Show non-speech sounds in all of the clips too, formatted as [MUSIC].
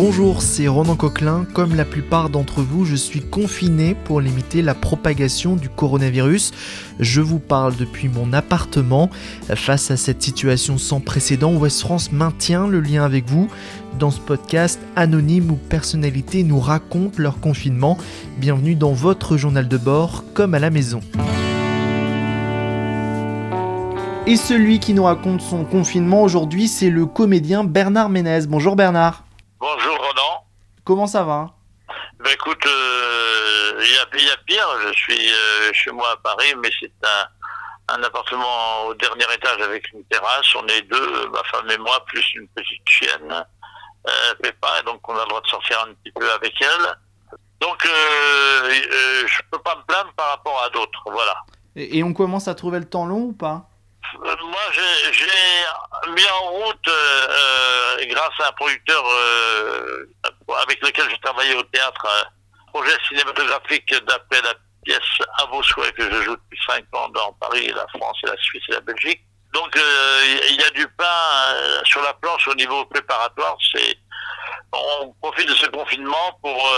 Bonjour, c'est Ronan Coquelin. Comme la plupart d'entre vous, je suis confiné pour limiter la propagation du coronavirus. Je vous parle depuis mon appartement. Face à cette situation sans précédent, West France maintient le lien avec vous. Dans ce podcast, anonymes ou personnalités nous racontent leur confinement. Bienvenue dans votre journal de bord, comme à la maison. Et celui qui nous raconte son confinement aujourd'hui, c'est le comédien Bernard Ménez. Bonjour Bernard. Comment ça va Ben écoute, il euh, y, a, pire. Je suis euh, chez moi à Paris, mais c'est un, appartement au dernier étage avec une terrasse. On est deux, ma femme et moi, plus une petite chienne, euh, Péppa, donc on a le droit de sortir un petit peu avec elle. Donc euh, je peux pas me plaindre par rapport à d'autres, voilà. et on commence à trouver le temps long ou pas moi, j'ai mis en route, grâce à un producteur avec lequel j'ai travaillé au théâtre, projet cinématographique d'après la pièce À vos souhaits que je joue depuis 5 ans dans Paris, la France, et la Suisse et la Belgique. Donc, il y a du pain sur la planche au niveau préparatoire. C'est on profite de ce confinement pour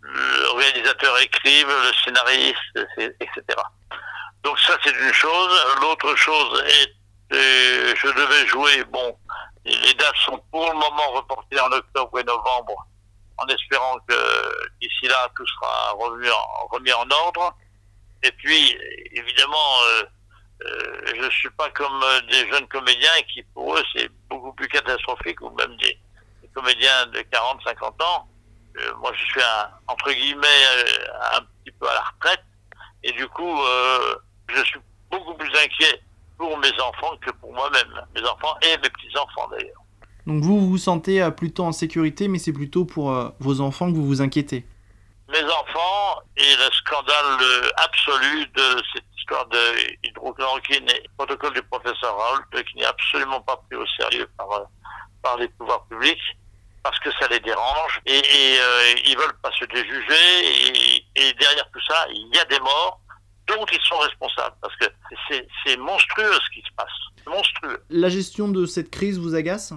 le réalisateur écrive, le scénariste, etc. Donc ça c'est une chose. L'autre chose est, euh, je devais jouer, bon, les dates sont pour le moment reportées en octobre et novembre, en espérant que d'ici là tout sera remis en, remis en ordre. Et puis, évidemment, euh, euh, je ne suis pas comme des jeunes comédiens qui pour eux c'est beaucoup plus catastrophique, ou même des, comédiens de 40, 50 ans. moi je suis entre guillemets un petit peu à la retraite. Et du coup, je suis beaucoup plus inquiet pour mes enfants que pour moi-même, mes enfants et mes petits-enfants d'ailleurs. Donc vous, vous vous sentez euh, plutôt en sécurité, mais c'est plutôt pour euh, vos enfants que vous vous inquiétez Mes enfants et le scandale euh, absolu de cette histoire de hydrochloroquine et protocole du professeur Raoult qui n'est absolument pas pris au sérieux par, par les pouvoirs publics parce que ça les dérange et, et ils veulent pas se déjuger et, et derrière tout ça, il y a des morts dont ils sont responsables. Parce que c'est monstrueux ce qui se passe. Monstrueux. La gestion de cette crise vous agace?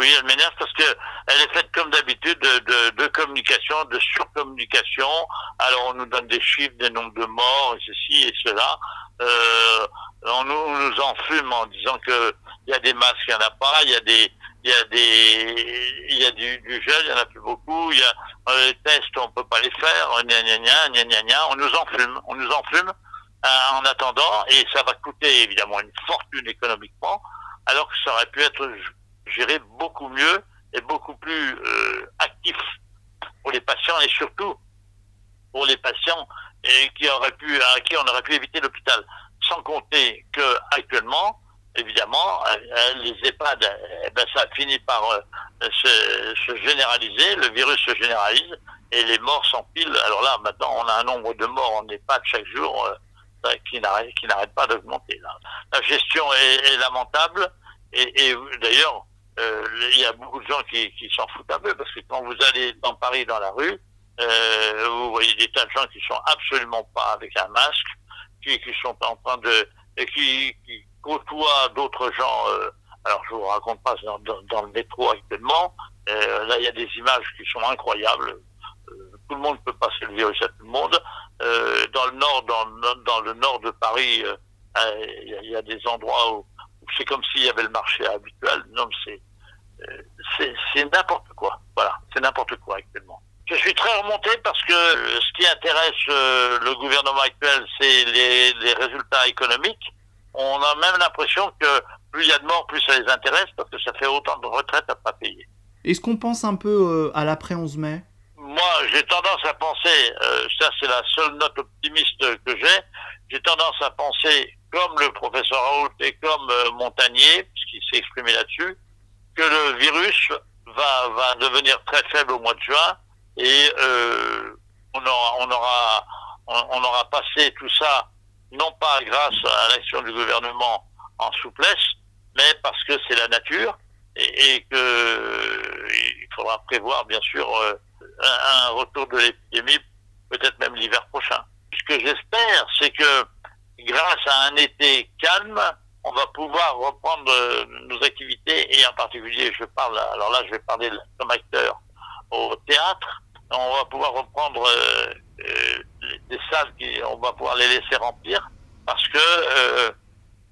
Oui, elle m'énerve parce que elle est faite comme d'habitude de, communication, de surcommunication. Alors on nous donne des chiffres, des nombres de morts, et ceci et cela. Euh, on nous, enfume en disant que il y a des masques, il n'y en a pas, il y a des il y a des il y a du, gel, il y en a plus beaucoup, il y a euh, les tests, on peut pas les faire, gna gna gna gna gna on nous enfume, on nous enfume euh, en attendant et ça va coûter évidemment une fortune économiquement, alors que ça aurait pu être géré beaucoup mieux et beaucoup plus euh, actif pour les patients et surtout pour les patients qui auraient pu à qui on aurait pu éviter l'hôpital. Sans compter que actuellement évidemment, euh, euh, les EHPAD, eh ben, ça finit par euh, se, généraliser, le virus se généralise et les morts s'empilent. Alors là, maintenant, on a un nombre de morts en EHPAD chaque jour n'arrête qui n'arrête pas d'augmenter. La gestion est, lamentable et, d'ailleurs, il y a beaucoup de gens qui, s'en foutent un peu parce que quand vous allez dans Paris dans la rue, vous voyez des tas de gens qui sont absolument pas avec un masque, qui, sont en train de qui, qui côtoie d'autres gens. Euh, alors je vous raconte pas dans, dans, le métro actuellement. Euh, là, il y a des images qui sont incroyables. Euh, tout le monde peut passer le virus à tout le monde. Euh, dans le nord, dans, dans le nord de Paris, il y, a des endroits où, c'est comme s'il y avait le marché habituel. Non, c'est c'est n'importe quoi. Voilà, c'est n'importe quoi actuellement. Je suis très remonté parce que ce qui intéresse le gouvernement actuel, c'est les, les résultats économiques on a même l'impression que plus il y a de morts, plus ça les intéresse parce que ça fait autant de retraites à pas payer. Est-ce qu'on pense un peu euh, à l'après 11 mai? Moi, j'ai tendance à penser, euh, ça c'est la seule note optimiste que j'ai, j'ai tendance à penser, comme le professeur Raoult et comme euh, Montagnier, puisqu'il s'est exprimé là-dessus, que le virus va, va devenir très faible au mois de juin et on aura, on aura, on aura passé tout ça non pas grâce à l'action du gouvernement en souplesse, mais parce que c'est la nature et, et faudra prévoir bien sûr euh, un, retour de l'épidémie, peut-être même l'hiver prochain. Ce que j'espère, c'est que grâce à un été calme, on va pouvoir reprendre euh, nos activités et en particulier, je parle, alors là, je vais parler comme acteur au théâtre. On va pouvoir reprendre des salles, qui, on va pouvoir les laisser remplir parce que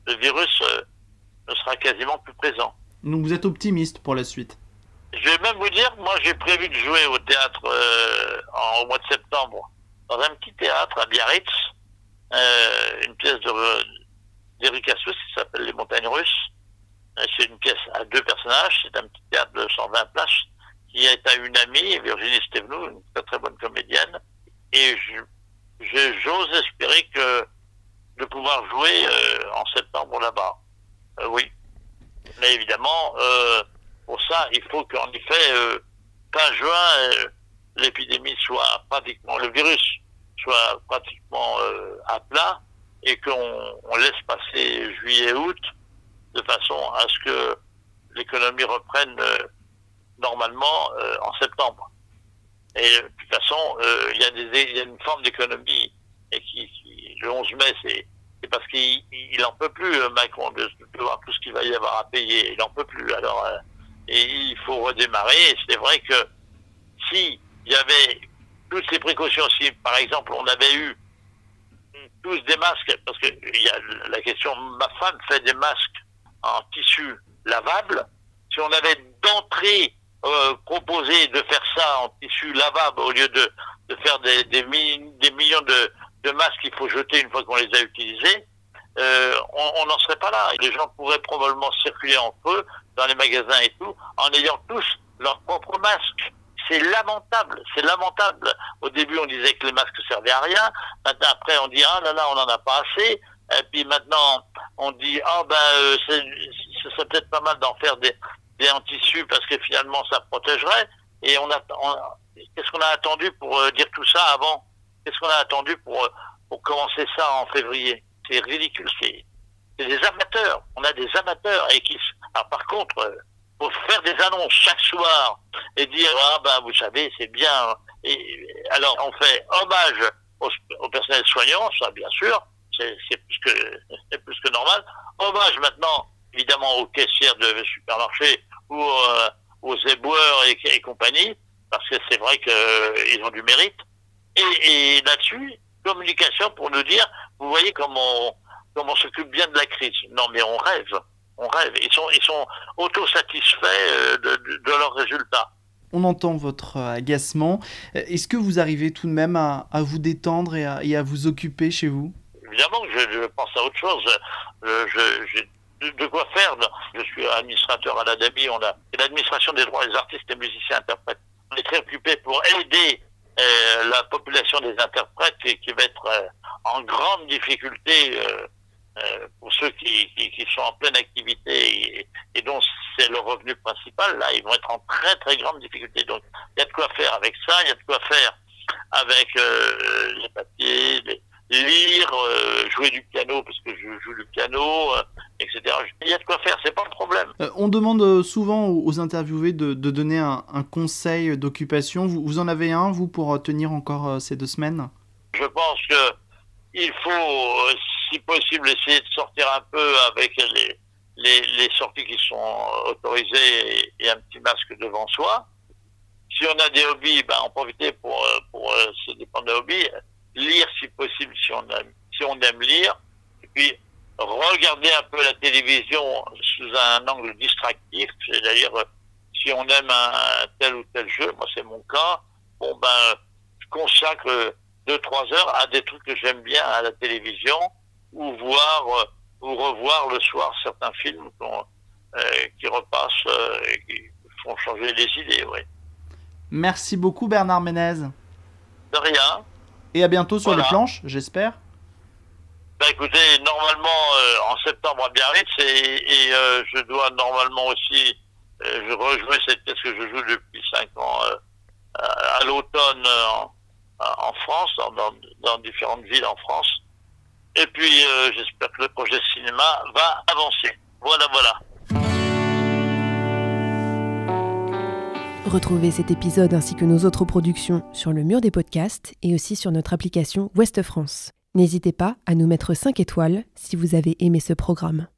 le virus ne sera quasiment plus présent. Donc vous êtes optimiste pour la suite? Je vais même vous dire, moi j'ai prévu de jouer au théâtre euh, en, au mois de septembre dans un petit théâtre à Biarritz, euh, une pièce d'Eric Assus qui s'appelle Les Montagnes Russes. Euh, c'est une pièce à deux personnages, c'est un petit théâtre de 120 places qui est à une amie, Virginie Stevenou, une très très bonne comédienne. Et j'ose espérer que de pouvoir jouer en septembre là-bas. oui. Mais évidemment, euh, pour ça, il faut qu'en effet, euh, fin juin, euh, l'épidémie soit pratiquement, le virus soit pratiquement à plat et qu'on laisse passer juillet août de façon à ce que l'économie reprenne normalement en septembre. Et de toute façon, il y, a une forme d'économie et qui, le 11 mai, c'est c'est parce qu'il il en peut plus, euh, Macron, de, voir tout ce qu'il va y avoir à payer. Il en peut plus. Alors, euh, et il faut redémarrer. C'est vrai que si il y avait toutes ces précautions, si par exemple on avait eu tous des masques, parce que y a la question, ma femme fait des masques en tissu lavable. Si on avait d'entrée euh, proposé de faire ça en tissu lavable au lieu de, de faire des, des, millions de, de masques qu'il faut jeter une fois qu'on les a utilisés, euh, on n'en serait pas là. Les gens pourraient probablement circuler entre eux dans les magasins et tout, en ayant tous leur propre masque. C'est lamentable, c'est lamentable. Au début, on disait que les masques servaient à rien. Maintenant, après, on dit ah là là, on n'en a pas assez. Et puis maintenant, on dit ah ben, euh, ce serait peut-être pas mal d'en faire des, des en parce que finalement, ça protégerait. Et on a, qu'est-ce qu'on a attendu pour euh, dire tout ça avant? Qu'est-ce qu'on a attendu pour, euh, pour commencer ça en février? C'est ridicule. C'est des amateurs. On a des amateurs. Et qui, alors par contre, euh, pour faire des annonces chaque soir et dire ah ben vous savez c'est bien. Et, alors on fait hommage au, personnel soignant, ça bien sûr, c'est plus que [LAUGHS] plus que normal. Hommage maintenant évidemment aux caissières de supermarchés ou euh, aux éboueurs et, et, compagnie, parce que c'est vrai qu'ils ont du mérite. Et, là-dessus, communication pour nous dire, vous voyez comment on, s'occupe bien de la crise. Non, mais on rêve, on rêve. Ils sont, ils sont autosatisfaits euh, de, de, leurs résultats. On entend votre agacement. Est-ce que vous arrivez tout de même à, vous détendre et à, vous occuper chez vous? Évidemment, je, je, pense à autre chose. Euh, j'ai de, quoi faire. Je suis administrateur à l'ADAMI. On a l'administration des droits des artistes et musiciens interprètes. On est très occupé pour aider euh, la population des interprètes qui, va être euh, en grande difficulté euh, pour ceux qui, qui, sont en pleine activité et, dont c'est le revenu principal, là, ils vont être en très très grande difficulté. Donc, il y a de quoi faire avec ça, il y a de quoi faire avec les papiers, les, lire, euh, jouer du piano parce que je joue du piano, euh, etc. Il y a de quoi faire, c'est pas un problème. Euh, on demande souvent aux interviewés de, de donner un, un conseil d'occupation. Vous, vous, en avez un, vous, pour tenir encore ces deux semaines? Je pense que il faut, si possible, essayer de sortir un peu avec les, les, sorties qui sont autorisées et, un petit masque devant soi. Si on a des hobbies, ben, en profiter pour, pour se dépendre des hobbies lire si possible si on aime, si on aime lire, et puis regarder un peu la télévision sous un angle distractif. C'est-à-dire, si on aime un, tel ou tel jeu, moi c'est mon cas, bon ben, je consacre deux, trois heures à des trucs que j'aime bien à la télévision, ou voir, ou revoir le soir certains films euh, qui repassent euh, et qui font changer les idées, oui. Merci beaucoup Bernard Ménez. De rien. Et à bientôt sur les planches, j'espère. Bah écoutez, normalement euh, en septembre à Biarritz et, euh, je dois normalement aussi euh, je rejouer cette pièce que je joue depuis 5 ans à, l'automne en, France, dans, dans, différentes villes en France. Puis j'espère que le projet cinéma va avancer. Voilà, voilà. Retrouvez cet épisode ainsi que nos autres productions sur le mur des podcasts et aussi sur notre application Ouest France. N'hésitez pas à nous mettre 5 étoiles si vous avez aimé ce programme.